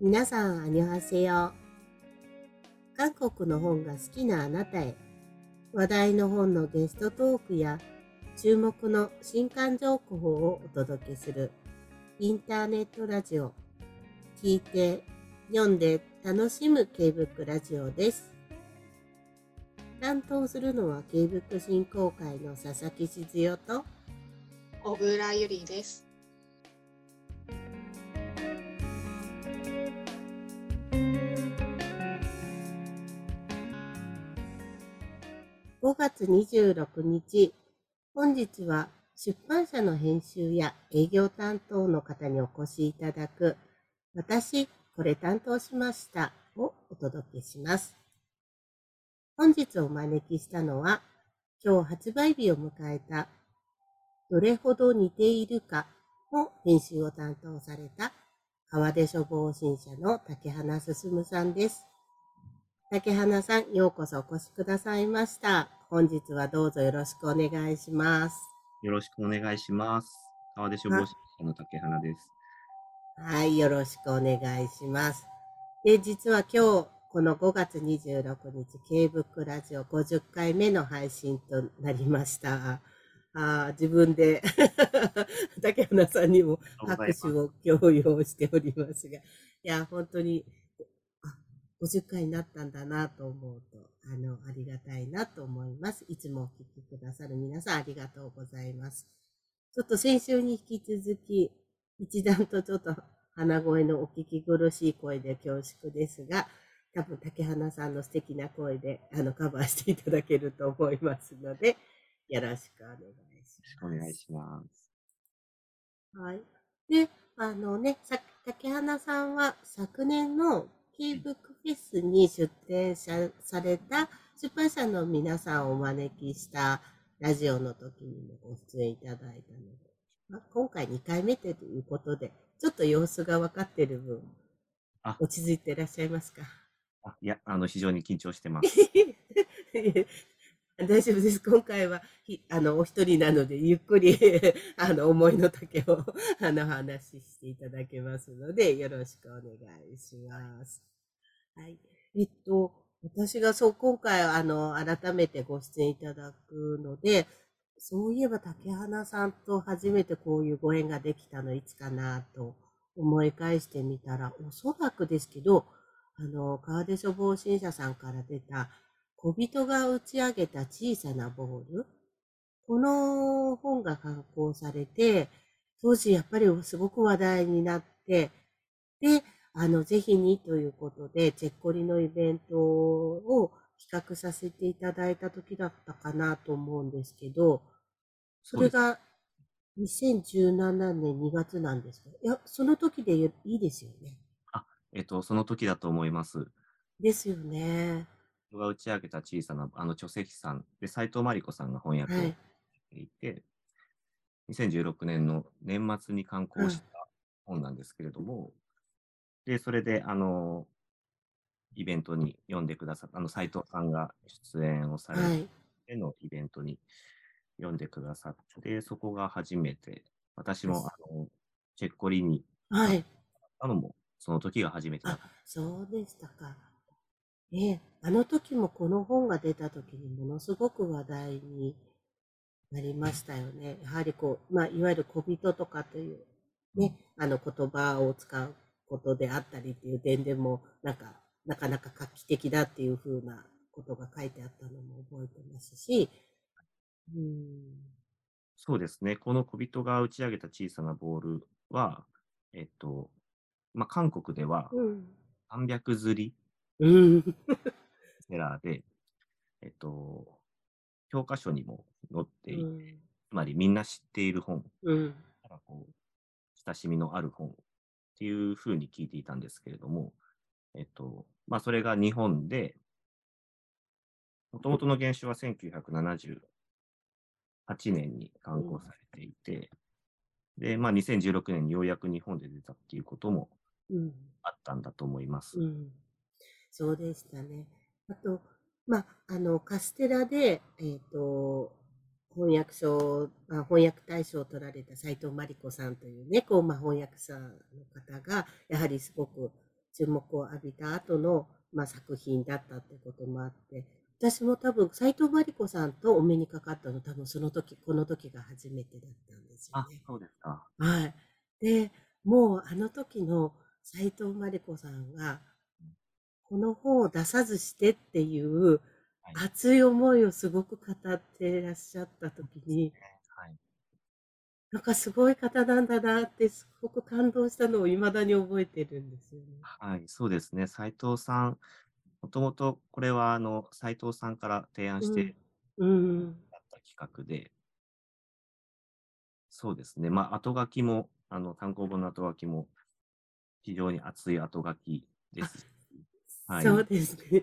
皆さん、あにはせよ。韓国の本が好きなあなたへ、話題の本のゲストトークや、注目の新刊情報をお届けする、インターネットラジオ。聞いて、読んで楽しむ K ブックラジオです。担当するのは K ブック振興会の佐々木静代と小倉ゆりです。5月26日、本日は出版社の編集や営業担当の方にお越しいただく、私、これ担当しましたをお届けします。本日お招きしたのは、今日発売日を迎えた、どれほど似ているかの編集を担当された、川出処方新社の竹花進さんです。竹花さん、ようこそお越しくださいました。本日はどうぞよろしくお願いします。よろしくお願いします。川出処方新社の竹花です。はい、よろしくお願いします。で、実は今日、この5月26日、K ブックラジオ50回目の配信となりました。あ自分で 竹花さんにも拍手を強要しておりますが、いや、本当に、あ、50回になったんだなと思うと、あの、ありがたいなと思います。いつもお聞きくださる皆さんありがとうございます。ちょっと先週に引き続き、一段とちょっと鼻声のお聞き苦しい声で恐縮ですが、多分竹花さんの素敵な声であのカバーしていただけると思いますので、よろしくお願いします。お願いします。はい。で、あのね、さ竹花さんは昨年の K ブックフェスに出展された出版社の皆さんをお招きしたラジオの時にもご出演いただいたので、まあ、今回2回目ということで、ちょっと様子が分かってる分、落ち着いていらっしゃいますか？あいや、あの、非常に緊張してます。大丈夫です。今回は、あの、お一人なので、ゆっくり あの、思いの丈を、あの、話ししていただけますので、よろしくお願いします。はい。えっと、私がそう、今回、あの、改めてご出演いただくので、そういえば竹花さんと初めてこういうご縁ができたのいつかなと思い返してみたら、おそらくですけど、あの、川出処方新社さんから出た、小人が打ち上げた小さなボール。この本が刊行されて、当時やっぱりすごく話題になって、で、あの、ぜひにということで、チェッコリのイベントを企画させていただいた時だったかなと思うんですけど、それが2017年2月なんですかいや、その時でいいですよね。えっと、その時だと思います。ですよね。人が打ち上げた小さなあの書籍さんで、斎藤真理子さんが翻訳をしていて、はい、2016年の年末に刊行した本なんですけれども、うん、で、それで、あの、イベントに読んでくださった、あの、斎藤さんが出演をされてのイベントに読んでくださって、はい、そこが初めて、私も、あの、チェッコリに、はい。あのもその時が初めてだった。そうでしたか。えあの時もこの本が出た時にものすごく話題になりましたよね。やはりこう、まあ、いわゆる小人とかというね、あの言葉を使うことであったりっていう点でも、なんか、なかなか画期的だっていうふうなことが書いてあったのも覚えてますし、うん、そうですね。この小人が打ち上げた小さなボールは、えっと、まあ、韓国では300釣り セラーで、えっと、教科書にも載っていて、うん、つまりみんな知っている本、うん、こう親しみのある本っていうふうに聞いていたんですけれども、えっと、まあ、それが日本で、もともとの原種は1978年に刊行されていて、で、まあ、2016年にようやく日本で出たっていうこともあったんだと思います。うん、そうでしたね。あと、まあ、あの、カステラで、えっ、ー、と、翻訳賞、まあ、翻訳大賞を取られた斎藤真理子さんというね、こう、まあ、翻訳者の方が、やはりすごく注目を浴びた後の、まあ、作品だったってこともあって、私も多分、斎藤真理子さんとお目にかかったの、多分その時、この時が初めてだったんですよね。あ、そうですか。はい。で、もうあの時の斎藤真理子さんが、この本を出さずしてっていう熱い思いをすごく語っていらっしゃった時に、はい、なんかすごい方なんだなってすごく感動したのをいまだに覚えてるんですよね。はい、そうですね。斎藤さん、もともとこれはあの斉藤さんから提案して、うん、だった企画で、そうですね。まあ、後書きも、あの単行本の後書きも非常に熱い後書きです。はい、そうですね。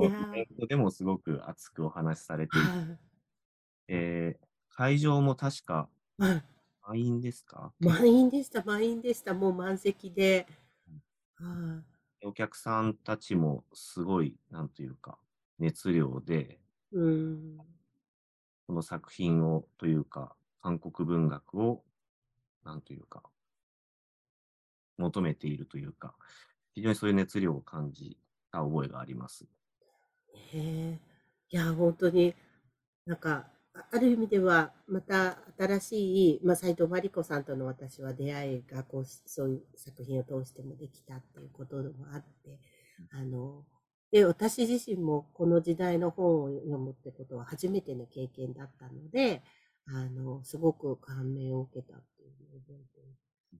いやでもすごく熱くお話しされていて、えー、会場も確か満員ですか？満員でした、満員でした。もう満席で。はお客さんたちもすごい、なんというか、熱量で、うん、この作品を、というか、韓国文学を、なんというか、求めているというか、非常にそういう熱量を感じた覚えがあります。へえ。いや、本当に、なんか、ある意味では、また新しい、まあ、斉藤真理子さんとの私は出会いがこう、そういう作品を通してもできたっていうことでもあって、あの、で、私自身もこの時代の本を読むってことは初めての経験だったので、あの、すごく感銘を受けたっていうのを覚えて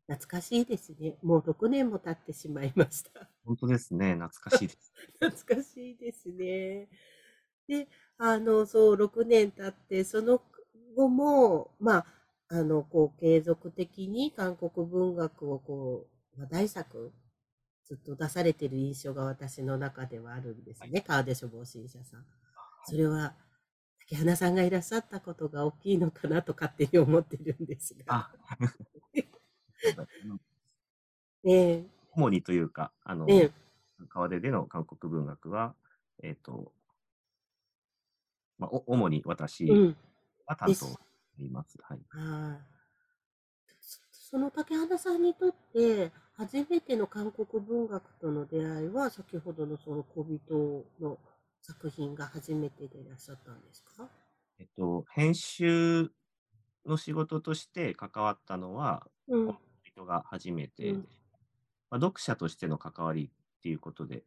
懐かしいですね。もう6年も経ってしまいました。本当ですね。懐かしいです。懐かしいですね。で、あの、そう、6年経って、その後も、まあ、あの、こう、継続的に韓国文学をこう、話題作、ずっと出されてる印象が私の中ではあるんですね。はい、川出処方新社さん。それは、竹花さんがいらっしゃったことが大きいのかなと勝手に思ってるんですが。え主にというか、あの、え川出での韓国文学は、えっ、ー、と、まあ、お主に私が担当しています。はい、あその竹花さんにとって、初めての韓国文学との出会いは、先ほどのその小人の作品が初めてでいらっしゃったんですか？えっと、編集の仕事として関わったのは、うん、人が初めてで、うん、まあ、読者としての関わりっていうことで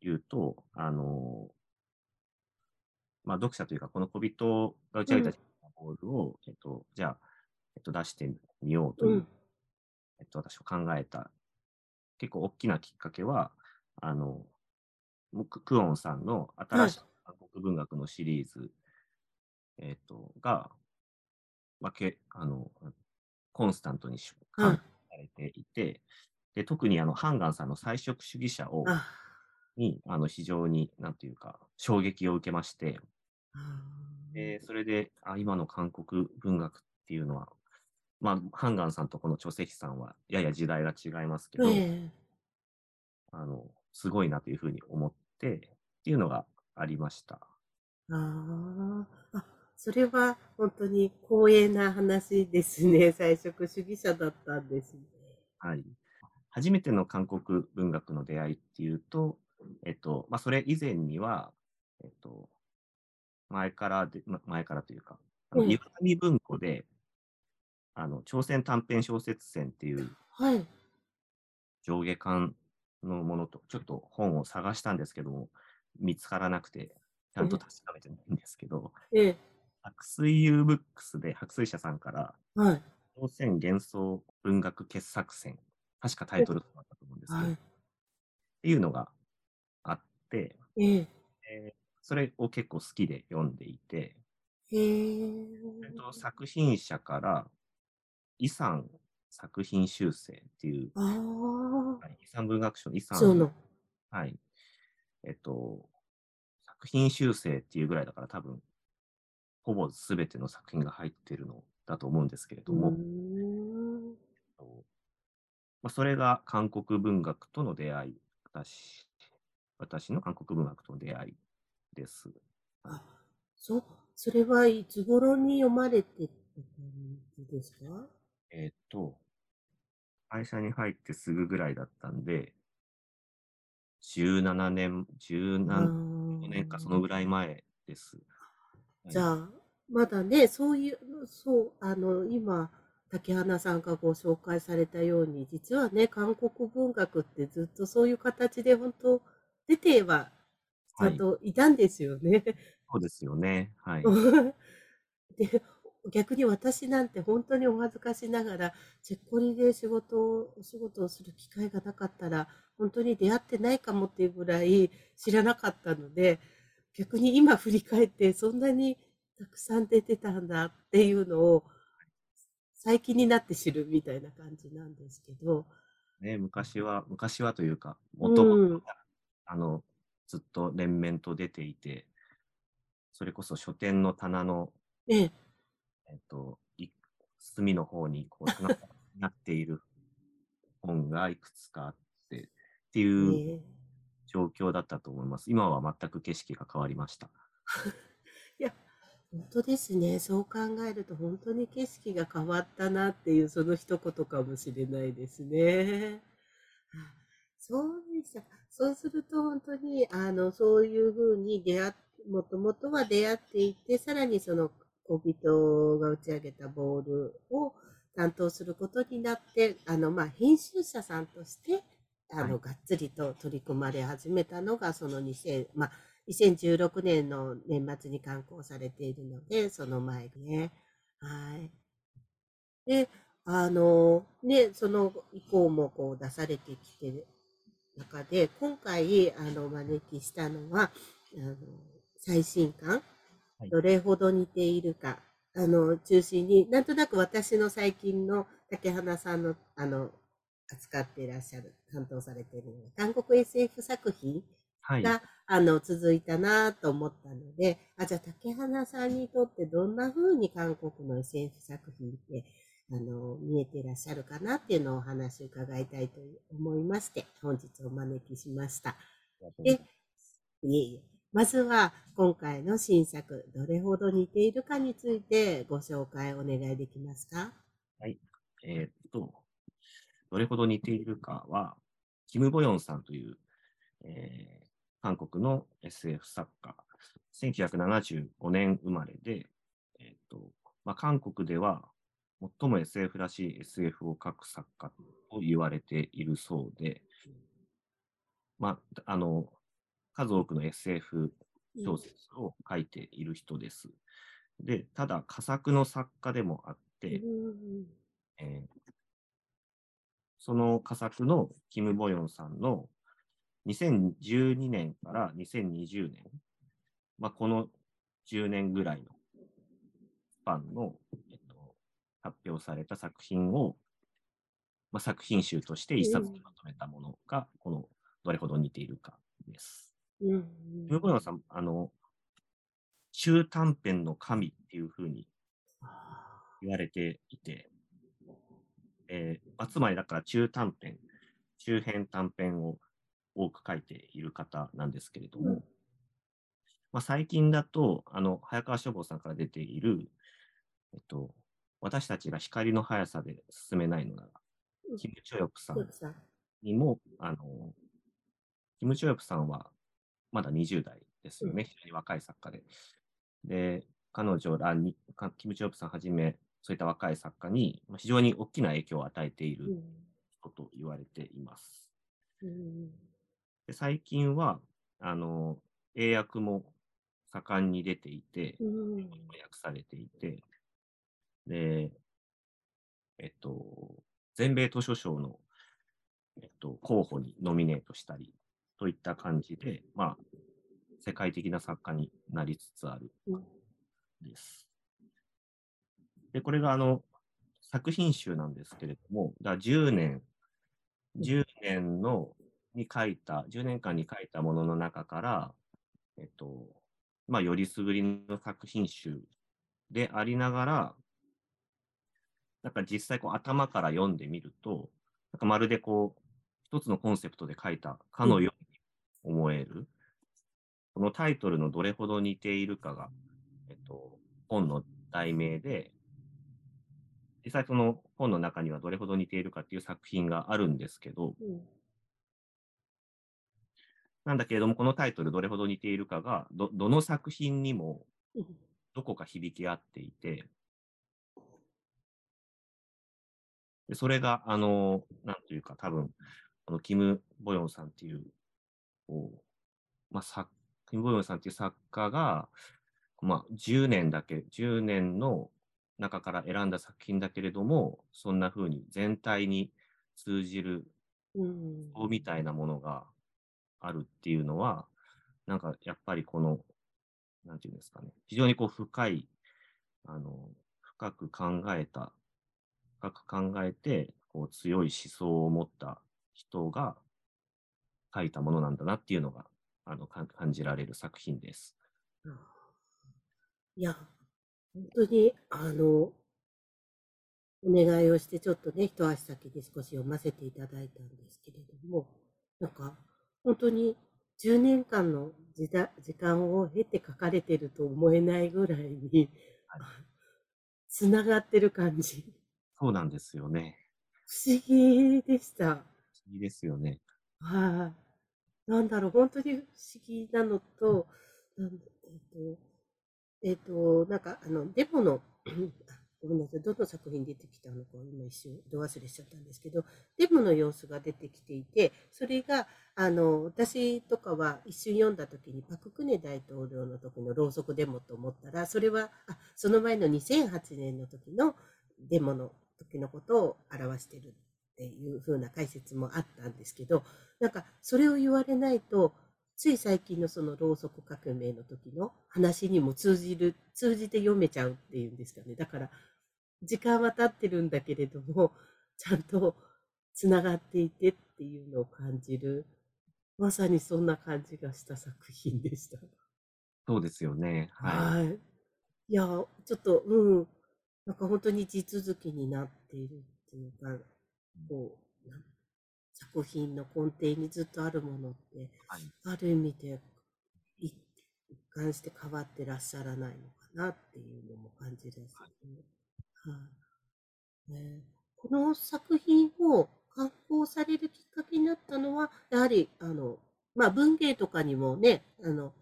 言うと、あの、まあ、読者というか、この小人が打ち上げたボールを、うん、えっと、じゃあ、えっと、出してみようという、うん、えっと、私は考えた、結構大きなきっかけは、あの、ククオンさんの新しい。韓国文学のシリーズ、えっと、が、まあ、けあのコンスタントに出版されていて、で特にあのハンガンさんの菜食主義者をにあの非常になんていうか衝撃を受けまして、でそれであ今の韓国文学っていうのは、まあ、ハンガンさんとこのチョセヒさんはやや時代が違いますけど、えー、あのすごいなというふうに思ってっていうのがありました。ああ、それは本当に光栄な話ですね。菜食主義者だったんですね。はい。初めての韓国文学の出会いっていうと、えっと、まあ、それ以前には、えっと、前からで、前からというか、あの、ゆかみ文庫で、あの、朝鮮短編小説選っていう、はい。上下巻のものと、ちょっと本を探したんですけども、見つからなくて、ちゃんと確かめてないんですけど、ええ、白水遊ブックスで白水社さんから、はい、朝鮮幻想文学傑作選、確かタイトルだったと思うんですけど、はい、っていうのがあって、ええ。えー、それを結構好きで読んでいて、え。ー、と作品者から遺産作品修正っていう、はい、遺産文学賞の遺産。はい。えっと、作品修正っていうぐらいだから多分ほぼ全ての作品が入っているのだと思うんですけれども、まあ、それが韓国文学との出会い、私私の韓国文学との出会いです。あ、そう、それはいつ頃に読まれてた感じですか？えっ、と、会社に入ってすぐぐらいだったんで、17年、17年かそのぐらい前です。じゃあ、まだね、そういう、そう、あの、今、竹花さんがご紹介されたように、実はね、韓国文学ってずっとそういう形で本当、出ては、ちゃんといたんですよね。はい、そうですよね。はい。で、逆に私なんて本当にお恥ずかしながら、チェッコリで仕事を、お仕事をする機会がなかったら、本当に出会ってないかもっていうぐらい知らなかったので、逆に今振り返って、そんなにたくさん出てたんだっていうのを、最近になって知るみたいな感じなんですけど。ね、昔は、昔はというか、もともと、あの、ずっと連綿と出ていて、それこそ書店の棚の、ええ。えっと、隅の方にこうなっている本がいくつかあってっていう状況だったと思います。今は全く景色が変わりました。いや、本当ですね。そう考えると本当に景色が変わったなっていうその一言かもしれないですね。そうでした。そうすると本当にあのそういうふうに出会もともとは出会っていて、さらにその小人が打ち上げたボールを担当することになって、あの、まあ、編集者さんとして、あの、はい、がっつりと取り組まれ始めたのが、その2000、まあ、2016年の年末に刊行されているので、その前でね。はい。で、あの、ね、その以降もこう出されてきてる中で、今回、あの、招きしたのは、あの、最新刊、どれほど似ているか、あの、中心に、なんとなく私の最近の竹花さんの、あの、扱っていらっしゃる、担当されている韓国 SF 作品が、はい、あの、続いたなと思ったので、あ、じゃあ竹花さんにとってどんな風に韓国の SF 作品って、あの、見えていらっしゃるかなっていうのをお話を伺いたいと思いまして、本日お招きしました。で、いえいえ。まずは今回の新作、どれほど似ているかについてご紹介お願いできますか？はい。えー、っと、どれほど似ているかは、キム・ボヨンさんという、えー、韓国の SF 作家、1975年生まれで、えー、っとまあ、韓国では最も SF らしい SF を書く作家と言われているそうで、まあ、あの数多くの SF 小説を書いている人です。で、ただ、佳作の作家でもあって、えー、その佳作のキム・ボヨンさんの2012年から2020年、まあ、この10年ぐらいのスパンの、えっと、発表された作品を、まあ、作品集として一冊にまとめたものが、このどれほど似ているかです。横山さん、あの、中短編の神っていうふうに言われていて、えー、まあ、つまりだから中短編、中編短編を多く書いている方なんですけれども、うん、まあ、最近だと、あの、早川書房さんから出ている、えっと、私たちが光の速さで進めないのなら、キム・チョヨプさんにも、あの、キム・チョヨプさんはまだ20代ですよね、非常に若い作家で。で、彼女らに、キム・チョープさんはじめ、そういった若い作家に非常に大きな影響を与えている人と言われています。で最近はあの英訳も盛んに出ていて、訳されていて、で、えっと、全米図書賞の、えっと、候補にノミネートしたり、といった感じで、まあ、世界的な作家になりつつあるです。で、これがあの作品集なんですけれども、だ10年、10年のに書いた、10年間に書いたものの中から、えっと、まあ、よりすぐりの作品集でありながら、なんか実際こう頭から読んでみると、なんかまるでこう、一つのコンセプトで書いたかのように思える。このタイトルのどれほど似ているかが、えっと、本の題名で、実際その本の中にはどれほど似ているかっていう作品があるんですけど、うん、なんだけれども、このタイトルどれほど似ているかが、ど、どの作品にもどこか響き合っていて、でそれが、あの、なんというか、多分、このキム・ボヨンさんっていう、こう、まあ、作、キム・ボヨンさんっていう作家が、まあ、10年だけ、10年の中から選んだ作品だけれども、そんな風に全体に通じる、みたいなものがあるっていうのは、なんかやっぱりこの、なんていうんですかね、非常にこう深い、あの、深く考えた、深く考えて、こう強い思想を持った人が書いたものなんだなっていうのが、あの、感じられる作品です。いや、本当に、あの、お願いをして、ちょっとね、一足先で少し読ませていただいたんですけれども、なんか、本当に10年間の時時間を経て書かれてると思えないぐらいに、つながってる感じ。そうなんですよね。不思議でした。不思議ですよね。はい、なんだろう、本当に不思議なのと、なんえっと、えっと、なんか、あの、デモのごめんなさい、どの作品出てきたのか、今一瞬、ど忘れしちゃったんですけど、デモの様子が出てきていて、それが、あの、私とかは一瞬読んだ時に、パククネ大統領の時のろうそくデモと思ったら、それは、あ、その前の2008年の時のデモの時のことを表してるっていう風な解説もあったんですけど、なんか、それを言われないと、つい最近のそのろうそく革命の時の話にも通じる、通じて読めちゃうっていうんですかね。だから、時間は経ってるんだけれども、ちゃんとつながっていてっていうのを感じる、まさにそんな感じがした作品でした。そうですよね。はい。はい、いや、ちょっと、うん、なんか本当に地続きになっているっていうか、こう、作品の根底にずっとあるものって、はい、ある意味で一貫して変わってらっしゃらないのかなっていうのも感じですね。はい。はい。ね、この作品を刊行されるきっかけになったのは、やはり、あの、まあ、文芸とかにもね、あの、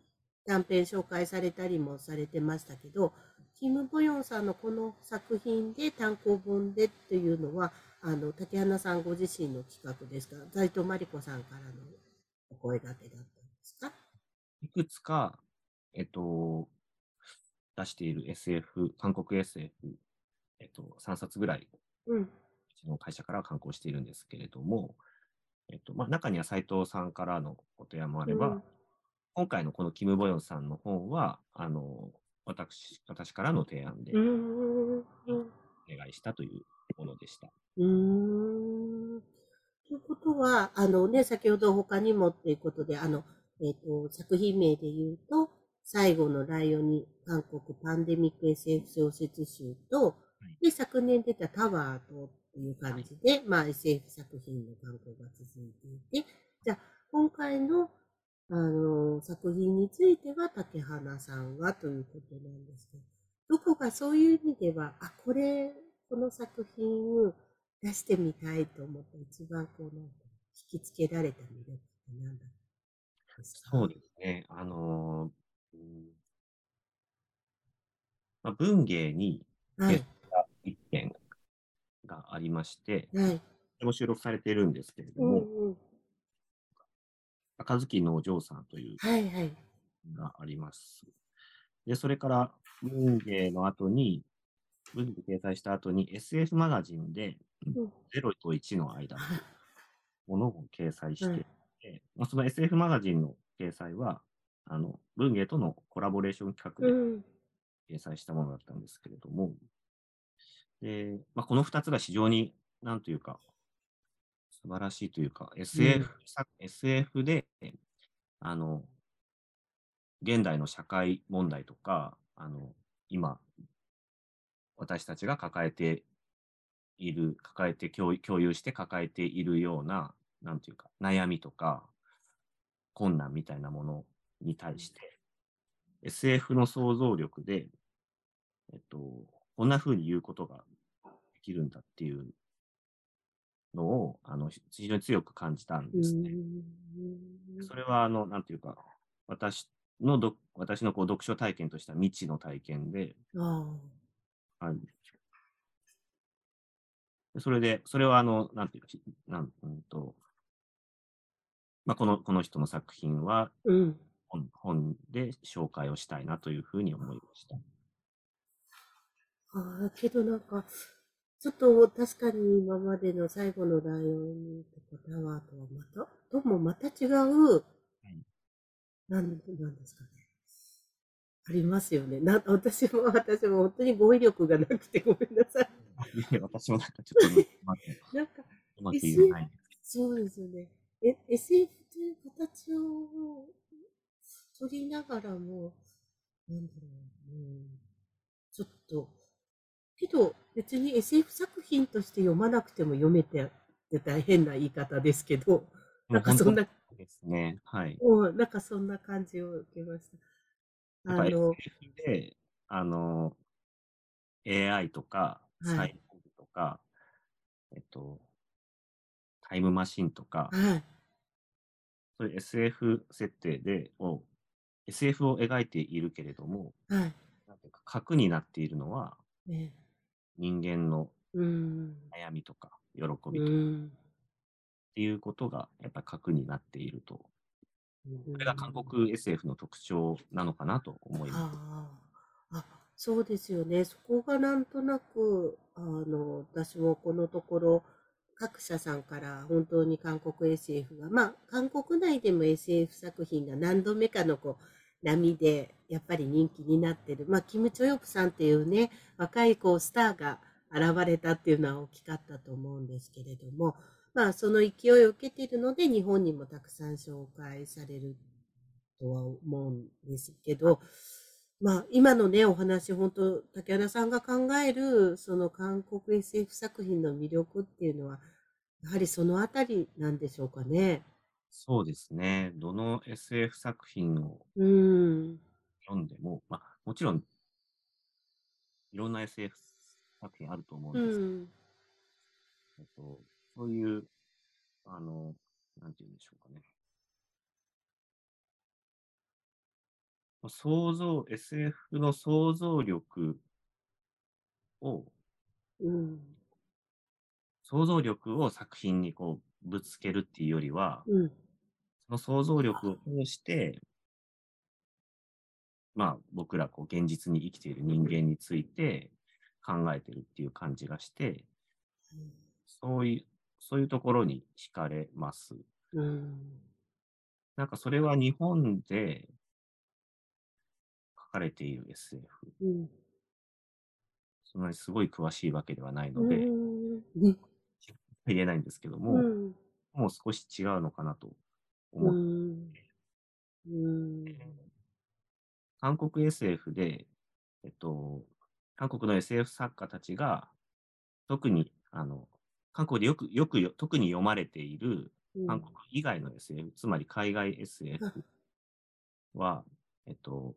短編紹介されたりもされてましたけど、キム・ボヨンさんのこの作品で単行本でっていうのは、あの、竹花さんご自身の企画ですか斉藤真理子さんからのお声掛けだったんですか？いくつか、えっと、出している SF、韓国 SF えっと、3冊ぐらい、うん、うちの会社から刊行しているんですけれども、えっとまあ、中には斉藤さんからのお問い合わせもあれば、うん、今回のこのキム・ボヨンさんの本は、あの私私からの提案で、お願いしたというものでした。うん。ということは、あのね、先ほど他にもっていうことで、あの、えっ、ー、と、作品名で言うと、最後のライオニ、韓国パンデミック SF 小説集と、で、昨年出たタワーとっていう感じで、はい、まあ SF 作品の観光が続いていて、じゃあ、今回の、あの、作品については竹花さんはということなんですけど、どこかそういう意味では、あ、これ、この作品出してみたいと思った一番こう、なんか、引きつけられた魅力って何だそうですね。あのー、まあ、文芸に、はい、一件がありまして、はい、でも収録されているんですけれども、うんうん、赤月のお嬢さんというがあります。で、それから文芸の後に、文芸掲載した後に SF マガジンで0と1の間の ものを掲載して、まあ、その SF マガジンの掲載は、あの文芸とのコラボレーション企画で掲載したものだったんですけれども、で、まあ、この2つが非常に、なんというか、素晴らしいというか、SF,、うん、SF で、あの、現代の社会問題とか、あの、今、私たちが抱えている、抱えて共有して抱えているような、なんていうか、悩みとか、困難みたいなものに対して、SF の想像力で、えっと、こんな風に言うことができるんだっていうのをあの非常に強く感じたんですね。それはあのなんていうか私のど私のこう読書体験としては未知の体験で、はい、それで、それはあの、なんていうか、なんうんと、まあ、このこの人の作品は、うん、本本で紹介をしたいなというふうに思いました。ああ、けどなんか、ちょっと確かに今までの最後のライオンとかタワーとはまた、ともまた違う、はい、なんなんですかね。ありますよね。な私も私も本当に語彙力がなくてごめんなさい。私もなんかちょっと なんか、うまく言えないそうですよね。え SF という形を取りながらも、なんだろう、うん、ちょっと、けど別に SF 作品として読まなくても読めてって大変な言い方ですけど、なんかそんな、ですね。はい。もうなんかそんな感じを受けました。あの、で、あの、AI とか、サイボーグとか、えっと、タイムマシンとか、はい、そういう SF 設定でを SF を描いているけれども、はい、なんていうか核になっているのは、ね、人間の悩みとか喜びとかっていうことがやっぱり核になっていると。これが韓国 SF の特徴なのかなと思います。あそうですよね。そこがなんとなく、あの、私もこのところ、各社さんから本当に韓国 SF が、まあ、韓国内でも SF 作品が何度目かのこう波でやっぱり人気になってる、まあ、キム・チョヨプさんっていうね、若いこうスターが現れたっていうのは大きかったと思うんですけれども、まあ、その勢いを受けているので、日本にもたくさん紹介されるとは思うんですけど、まあ、今のね、お話、本当竹原さんが考える、その韓国 SF 作品の魅力っていうのは、やはりそのあたりなんでしょうかね。そうですね。どの SF 作品を読んでも、まあ、もちろん、いろんな SF 作品あると思うんですけど、うん、えっと、そういう、あの、なんて言うんでしょうかね。想像、SF の想像力を、うん、想像力を作品にこうぶつけるっていうよりは、うん、その想像力を通して、まあ僕らこう現実に生きている人間について考えてるっていう感じがして、うん、そういう、そういうところに惹かれます。うん、なんかそれは日本で書かれている SF。うん、そんなにすごい詳しいわけではないので、言えないんですけども、もう少し違うのかなと思って、韓国 SF で、えっと、韓国の SF 作家たちが、特に、あの、韓国でよく、よく特に読まれている韓国以外の SF、つまり海外 SF は、えっと、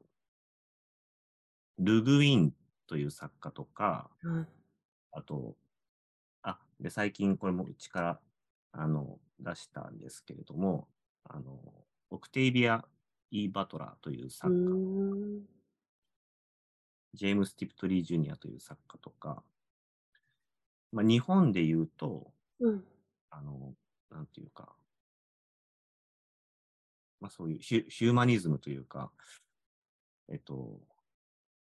ルグウィンという作家とか、うん、あと、あ、で、最近これもうちからあの出したんですけれども、あの、オクテイビア・イー・バトラーという作家、ジェームス・ティプトリー・ジュニアという作家とか、まあ、日本で言うと、うん、あの、なんていうか、まあ、そういうヒュヒューマニズムというか、えっと、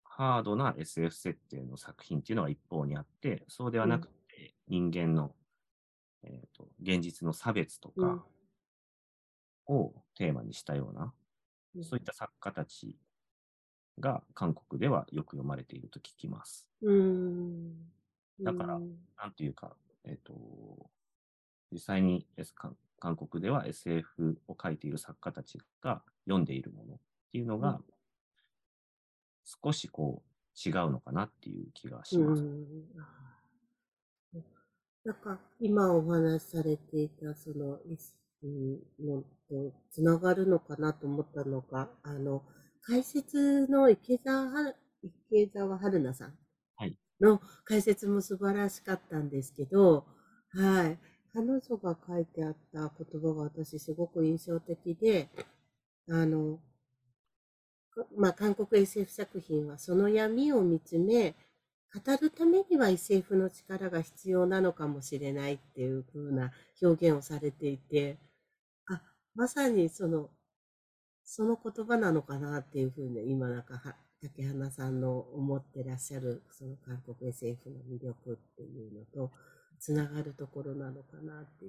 ハードな SF 設定の作品っていうのは一方にあって、そうではなくて、人間の、えーと、現実の差別とかをテーマにしたような、うん、そういった作家たちが韓国ではよく読まれていると聞きます。うん、だから、なんていうか、えっ、ー、と、実際に、S、韓国では SF を書いている作家たちが読んでいるものっていうのが、少しこう違うのかなっていう気がします。なんか今お話しされていたその S のとつながるのかなと思ったのが、あの解説の池澤池澤春菜さんの解説も素晴らしかったんですけど、はい。彼女が書いてあった言葉が私すごく印象的で、あの、まあ、韓国 SF 作品はその闇を見つめ、語るためには SF の力が必要なのかもしれないっていう風な表現をされていて、あ、まさにその、その言葉なのかなっていうふうに今なんか竹花さんの思ってらっしゃるその韓国 SF の魅力っていうのとつながるところなのかなって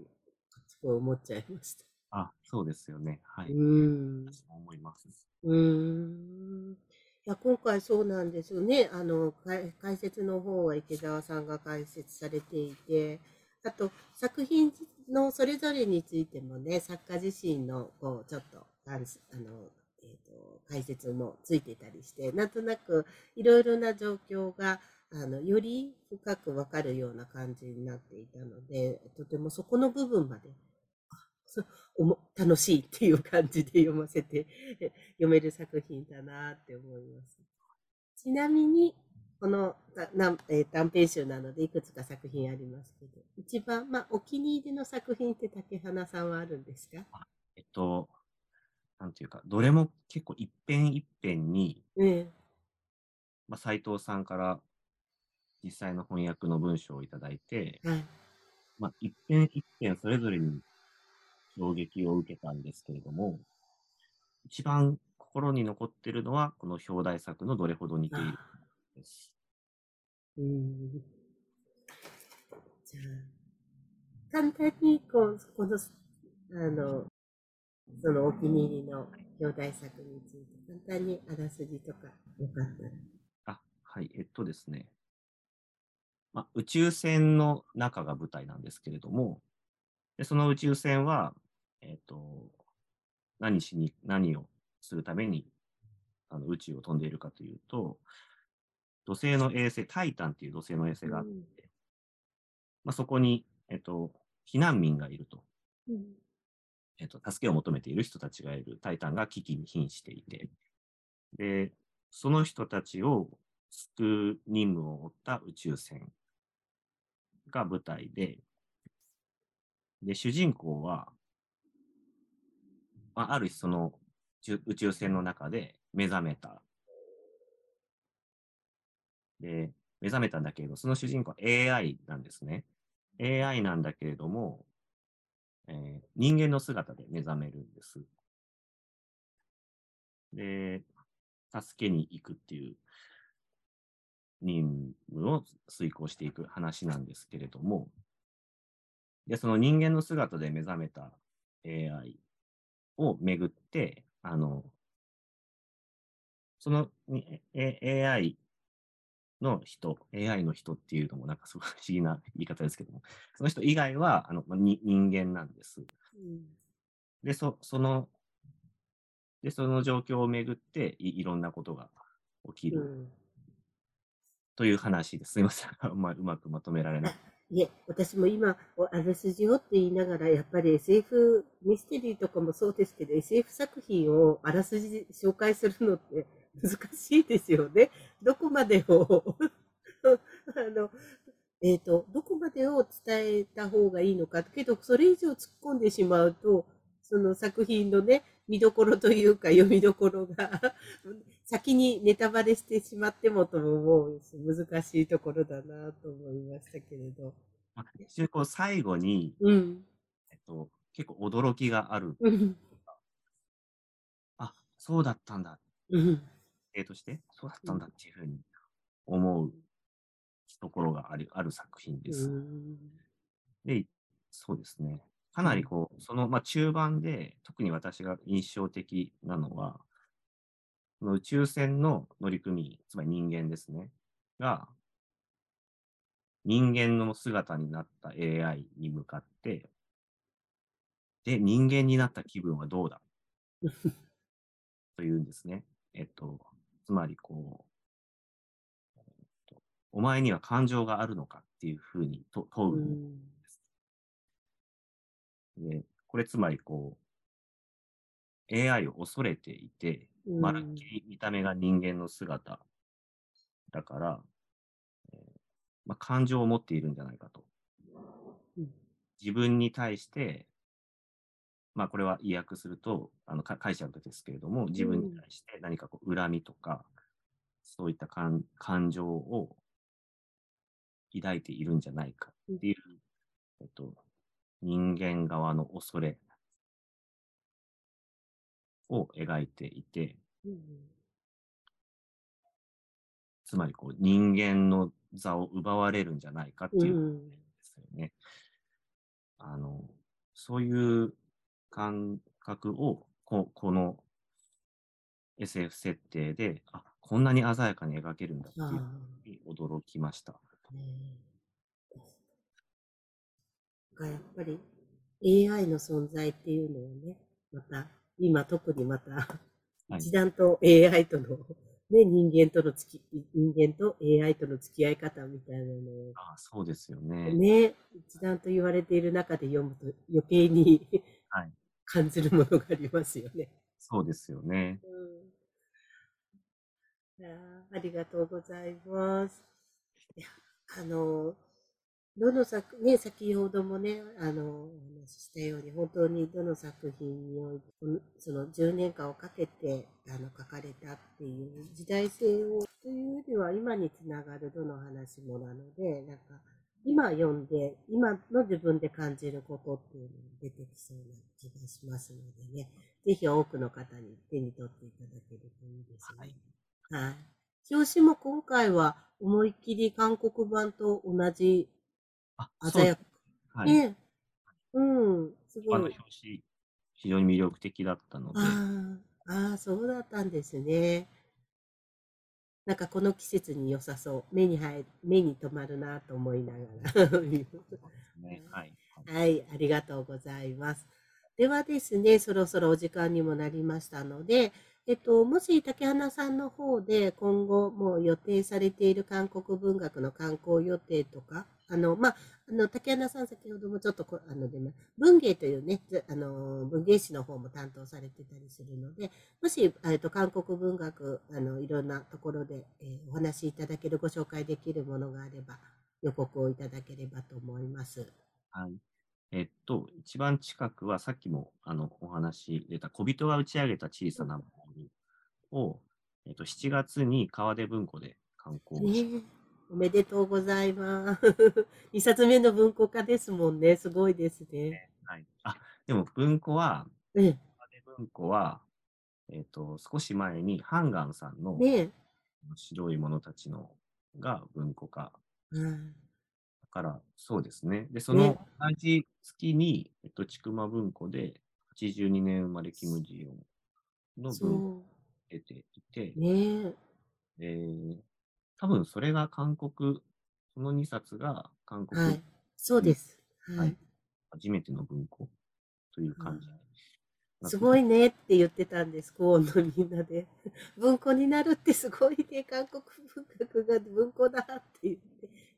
すごい思っちゃいました。あ、そうですよね。はい。うん。思います。うん。いや、今回そうなんですよね。あの、解説の方は池澤さんが解説されていて、あと、作品のそれぞれについてもね、作家自身の、こう、ちょっと、あの、えーと、解説もついてたりして、なんとなくいろいろな状況があのより深くわかるような感じになっていたので、とてもそこの部分まで楽しいっていう感じで読ませて読める作品だなって思います。ちなみに、このな、え、短編集なのでいくつか作品ありますけど、一番、まあ、お気に入りの作品って竹花さんはあるんですか？えっと、なんていうか、どれも結構一辺一辺に、うん、まあ、斉藤さんから実際の翻訳の文章をいただいて、うん、まあ、一辺一辺それぞれに衝撃を受けたんですけれども、一番心に残っているのは、この表題作のどれほど似ているかです。うん。じゃあ、簡単にこう、この、あの、そのお気に入りの表題作について、簡単にあらすじとかよかったら。あ、はい、えっとですね。まあ、宇宙船の中が舞台なんですけれども、でその宇宙船は、えっと、何しに、何をするためにあの宇宙を飛んでいるかというと、土星の衛星、タイタンっていう土星の衛星があって、うん、まあ、そこに、えっと、避難民がいると。うんえっと、助けを求めている人たちがいるタイタンが危機に瀕していて、で、その人たちを救う任務を負った宇宙船が舞台で、で、主人公は、まあ、ある日その宇宙船の中で目覚めた。で、目覚めたんだけれど、その主人公は AI なんですね。AI なんだけれども、えー、人間の姿で目覚めるんです。で、助けに行くっていう任務を遂行していく話なんですけれども、で、その人間の姿で目覚めた AI をめぐって、あの、その AI の人、AI の人っていうのもなんかすごい不思議な言い方ですけども、その人以外はあの、まに人間なんです。うん、で、そその、で、その状況をめぐっていいろんなことが起きる、うん、という話です。すみません。まうまくまとめられない。いえ、私も今、あらすじをって言いながら、やっぱり SF ミステリーとかもそうですけど、SF 作品をあらすじ紹介するのって難しいですよね。どこまでを あの、えっ、ー、と、どこまでを伝えた方がいいのか。けど、それ以上突っ込んでしまうと、その作品のね、見どころというか、読みどころが 先にネタバレしてしまってもとも思う難しいところだなと思いましたけれど。一応こう最後に、うん、えっと、結構驚きがある。あ、そうだったんだ。うん定として、そうだったんだっていうふうに思うところがあるある作品です。で、そうですね。かなりこう、その、まあ、中盤で特に私が印象的なのは、この宇宙船の乗組員、つまり人間ですね、が、人間の姿になった AI に向かって、で、人間になった気分はどうだ？というんですね。えっと、つまりこう、お前には感情があるのかっていうふうに問うんです。でこれつまりこう、AI を恐れていて、まるっきり見た目が人間の姿だから、えー、まあ、感情を持っているんじゃないかと。自分に対して、まあこれは意訳すると、あの解釈ですけれども、自分に対して何かこう恨みとか、そういった感感情を抱いているんじゃないかっていう、えっと、人間側の恐れを描いていて、つまりこう人間の座を奪われるんじゃないかっていうですよね。あのそういう感覚をここの SF 設定であこんなに鮮やかに描けるんだっていうに驚きました。がやっぱり AI の存在っていうのをね、また、今特にまた、一段と AI との、ね、人間とのつき、人間と AI との付き合い方みたいなのを、あそうですよね。ね、一段と言われている中で読むと余計にはい、感じるものがありますよね。そうですよね。うん、あありがとうございます。いやあのどの作、ね、先ほどもね、あの、お話ししたように、本当にどの作品において、その10年間をかけて、あの、書かれたっていう時代性を、というよりは、今につながるどの話もなので、なんか、今読んで、今の自分で感じることっていうのが出てきそうな気がしますのでね、ぜひ多くの方に手に取っていただけるといいですね。はい。はい。表紙も今回は思いっきり韓国版と同じ鮮やか。はい。ねうん、すごい。表紙、非常に魅力的だったので。ああ、そうだったんですね。なんかこの季節に良さそう。目に入目に留まるなと思いながらね はい。はい、ありがとうございます。ではですね、そろそろお時間にもなりましたので、えっと、もし竹花さんの方で今後もう予定されている韓国文学の観光予定とかあの、まあ、あの、竹穴さん先ほどもちょっとこ、あの、で、文芸というね、あの、文芸誌の方も担当されてたりするので、もし、えっと、韓国文学、あの、いろんなところで、えー、お話しいただける、ご紹介できるものがあれば、予告をいただければと思います。はい。えっと、一番近くは、さっきも、あの、お話出た、小人が打ち上げた小さなボールを、えっと、7月に川出文庫で刊行し、えーおめでとうございます。2冊目の文庫化ですもんね。すごいですね。はい。あ、でも文庫は、ね、文庫は、えっ、ー、と、少し前にハンガンさんの、ね、白い者たちのが文庫化。うん、だから、そうですね。で、その同じ月に、えっと、ちくま文庫で、82年生まれキム・ジヨンの文庫出ていて、ねえー、多分それが韓国、その2冊が韓国、はい、そうです。はい。初めての文庫という感じ。すごいねって言ってたんです、高音のみんなで。文庫になるってすごいね、韓国文学が文庫だって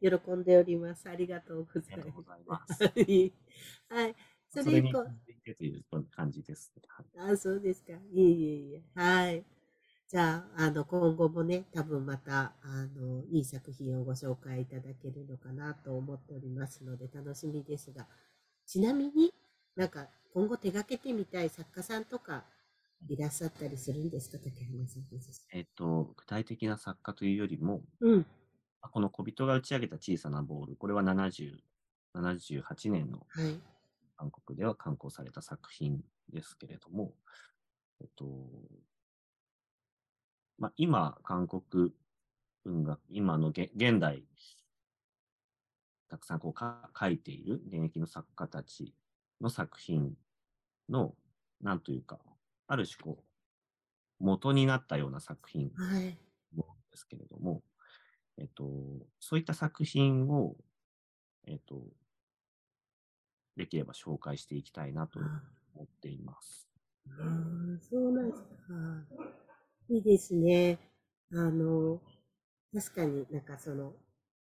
言って喜んでおります。ありがとうございます。はい。それ以降。という感じです。あ、そうですか。いえいえいえ。はい。じゃあ、あの、今後もね、多分また、あの、いい作品をご紹介いただけるのかなと思っておりますので、楽しみですが、ちなみになんか、今後手掛けてみたい作家さんとかいらっしゃったりするんですか、竹花さんえっと、具体的な作家というよりも、うん、この小人が打ち上げた小さなボール、これは70 78年の韓国では刊行された作品ですけれども、えっと、まあ、今、韓国文学、今の現代、たくさんこうか書いている現役の作家たちの作品の、なんというか、ある種こう、元になったような作品ですけれども、はい、えっと、そういった作品を、えっと、できれば紹介していきたいなと思っています。ああ、そうなんですか。いいですね。あの、確かになんかその、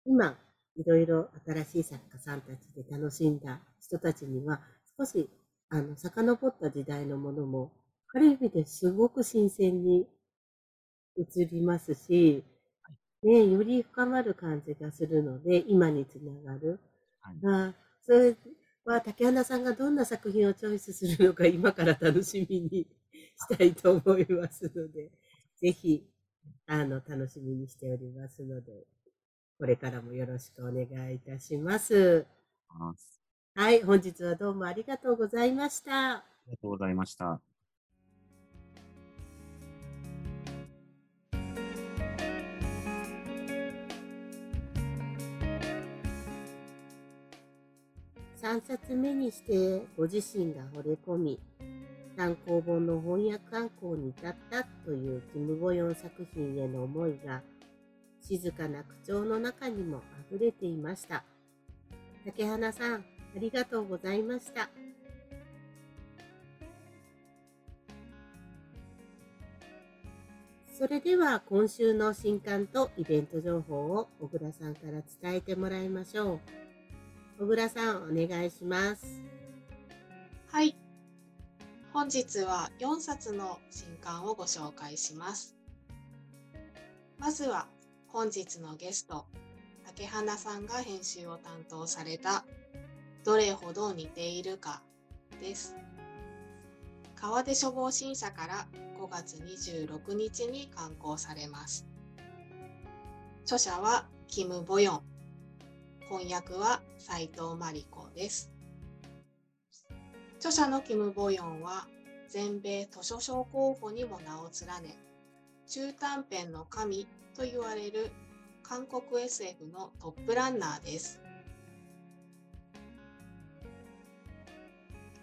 今、いろいろ新しい作家さんたちで楽しんだ人たちには、少し、あの、遡った時代のものも、ある意味ですごく新鮮に映りますし、ね、より深まる感じがするので、今につながる。はい、あそれまあ、竹花さんがどんな作品をチョイスするのか今から楽しみにしたいと思いますので、ぜひ、あの、楽しみにしておりますので、これからもよろしくお願いいたします。はい、本日はどうもありがとうございました。ありがとうございました。3冊目にしてご自身が惚れ込み、単行本の翻訳観光に至ったというキム・ボヨン作品への思いが、静かな口調の中にも溢れていました。竹花さん、ありがとうございました。それでは今週の新刊とイベント情報を小倉さんから伝えてもらいましょう。小倉さん、お願いします。はい。本日は4冊の新刊をご紹介します。まずは本日のゲスト、竹花さんが編集を担当されたどれほど似ているかです。川出処方審査から5月26日に刊行されます。著者はキム・ボヨン。翻訳は斉藤真理子です。著者のキム・ボヨンは全米図書賞候補にも名を連ね、中短編の神と言われる韓国 SF のトップランナーです。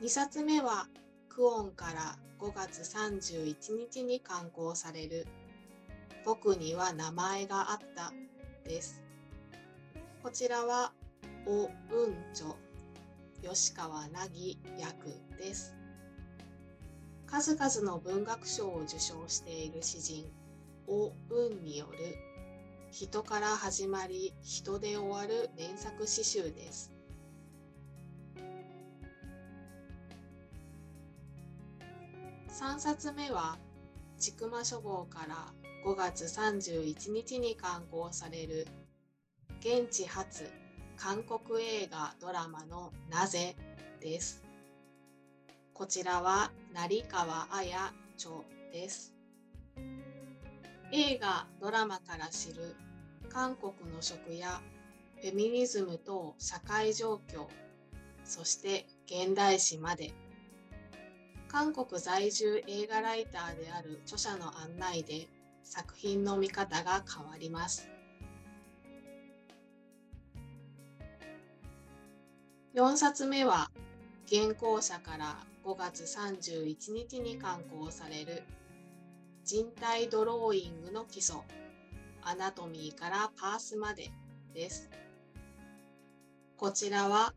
2冊目はクオンから5月31日に刊行される僕には名前があったです。こちらは、おうんちょ、吉川凪役です。数々の文学賞を受賞している詩人、おうんによる人から始まり人で終わる連作詩集です。3冊目は、千曲書房から5月31日に刊行される現地発韓国映画ドラマのなぜです。こちらは成川彩著です。映画、ドラマから知る韓国の食やフェミニズムと社会状況、そして現代史まで、韓国在住映画ライターである著者の案内で作品の見方が変わります。4冊目は原稿者から5月31日に刊行される人体ドローイングの基礎アナトミーからパースまでです。こちらは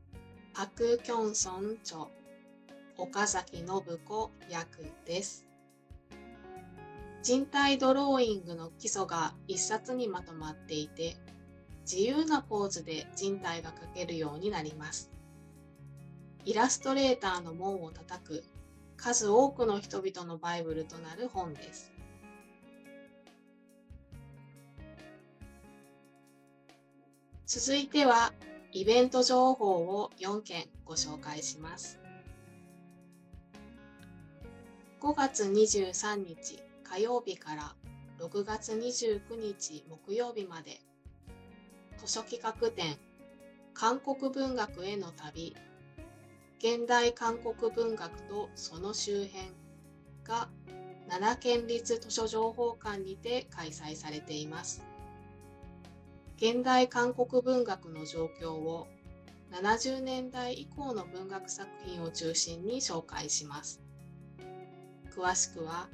パク・キョンソン著岡崎信子役です。人体ドローイングの基礎が一冊にまとまっていて自由なポーズで人体が描けるようになります。イラストレーターの門を叩く数多くの人々のバイブルとなる本です。続いてはイベント情報を4件ご紹介します。5月23日火曜日から6月29日木曜日まで図書企画展韓国文学への旅現代韓国文学とその周辺が奈良県立図書情報館にて開催されています。現代韓国文学の状況を70年代以降の文学作品を中心に紹介します。詳しくは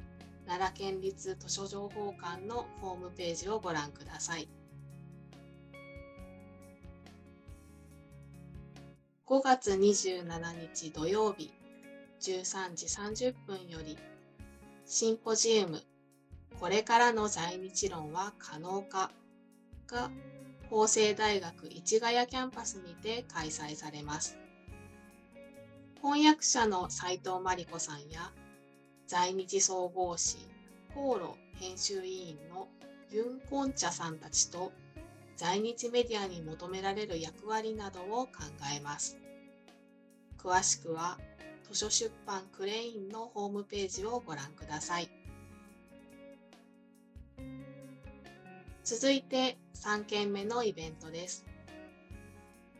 奈良県立図書情報館のホームページをご覧ください。5月27日土曜日13時30分よりシンポジウムこれからの在日論は可能かが法政大学市ヶ谷キャンパスにて開催されます。翻訳者の斉藤真理子さんや在日総合誌航路編集委員のユン・コンチャさんたちと在日メディアに求められる役割などを考えます。詳しくは図書出版クレインのホームページをご覧ください。続いて3件目のイベントです。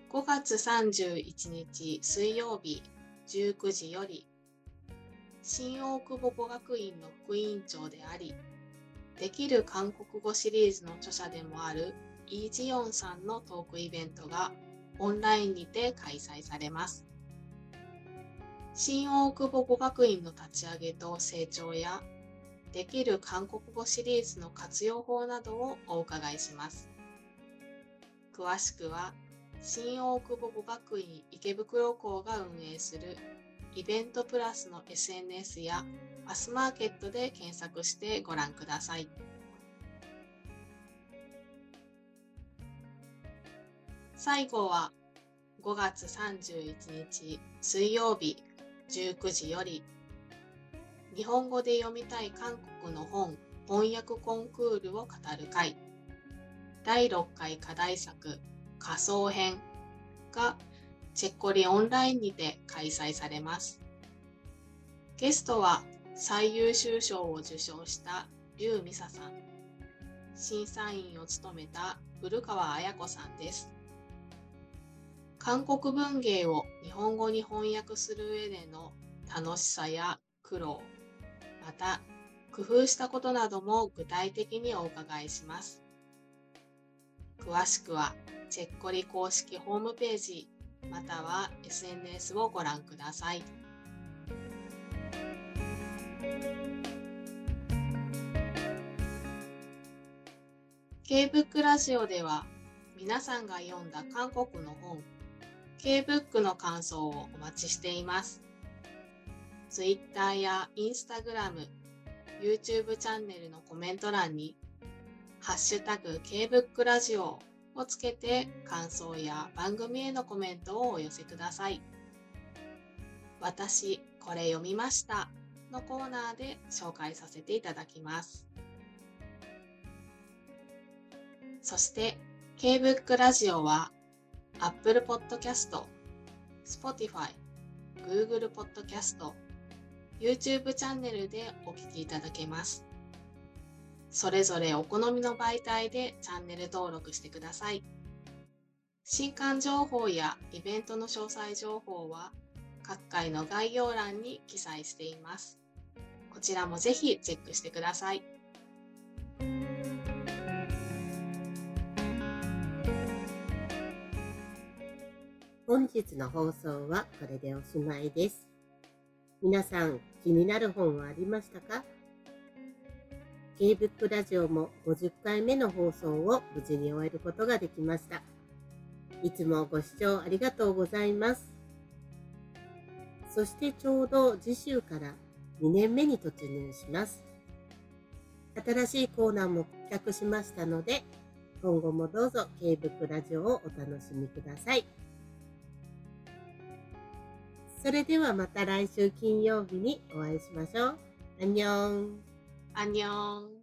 5月31日水曜日19時より新大久保語学院の副委員長でありできる韓国語シリーズの著者でもあるイー・ジヨンさんのトークイベントがオンラインにて開催されます。新大久保語学院の立ち上げと成長やできる韓国語シリーズの活用法などをお伺いします。詳しくは新大久保語学院池袋校が運営するイベントプラスの SNS やマスマーケットで検索してご覧ください。最後は5月31日水曜日19時より日本語で読みたい韓国の本翻訳コンクールを語る会第6回課題作仮想編がチェッコリオンラインにて開催されます。ゲストは最優秀賞を受賞した劉美沙さん、審査員を務めた古川彩子さんです。韓国文芸を日本語に翻訳する上での楽しさや苦労、また工夫したことなども具体的にお伺いします。詳しくはチェッコリ公式ホームページまたは SNS をご覧ください。K-BOOK ラジオでは皆さんが読んだ韓国の本 K-BOOK の感想をお待ちしています。Twitter や Instagram、YouTube チャンネルのコメント欄にハッシュタグ K-BOOK ラジオをつけて感想や番組へのコメントをお寄せください。私、これ読みましたのコーナーで紹介させていただきます。そして、K-BOOK ラジオは Apple Podcast、Spotify、Google Podcast、YouTube チャンネルでお聞きいただけます。それぞれお好みの媒体でチャンネル登録してください。新刊情報やイベントの詳細情報は各回の概要欄に記載しています。こちらもぜひチェックしてください。本日の放送はこれでおしまいです。皆さん気になる本はありましたか？K-BOOK ラジオも50回目の放送を無事に終えることができました。いつもご視聴ありがとうございます。そしてちょうど次週から2年目に突入します。新しいコーナーも企画しましたので、今後もどうぞ K-BOOK ラジオをお楽しみください。それではまた来週金曜日にお会いしましょう。アンニョン。アンニョン.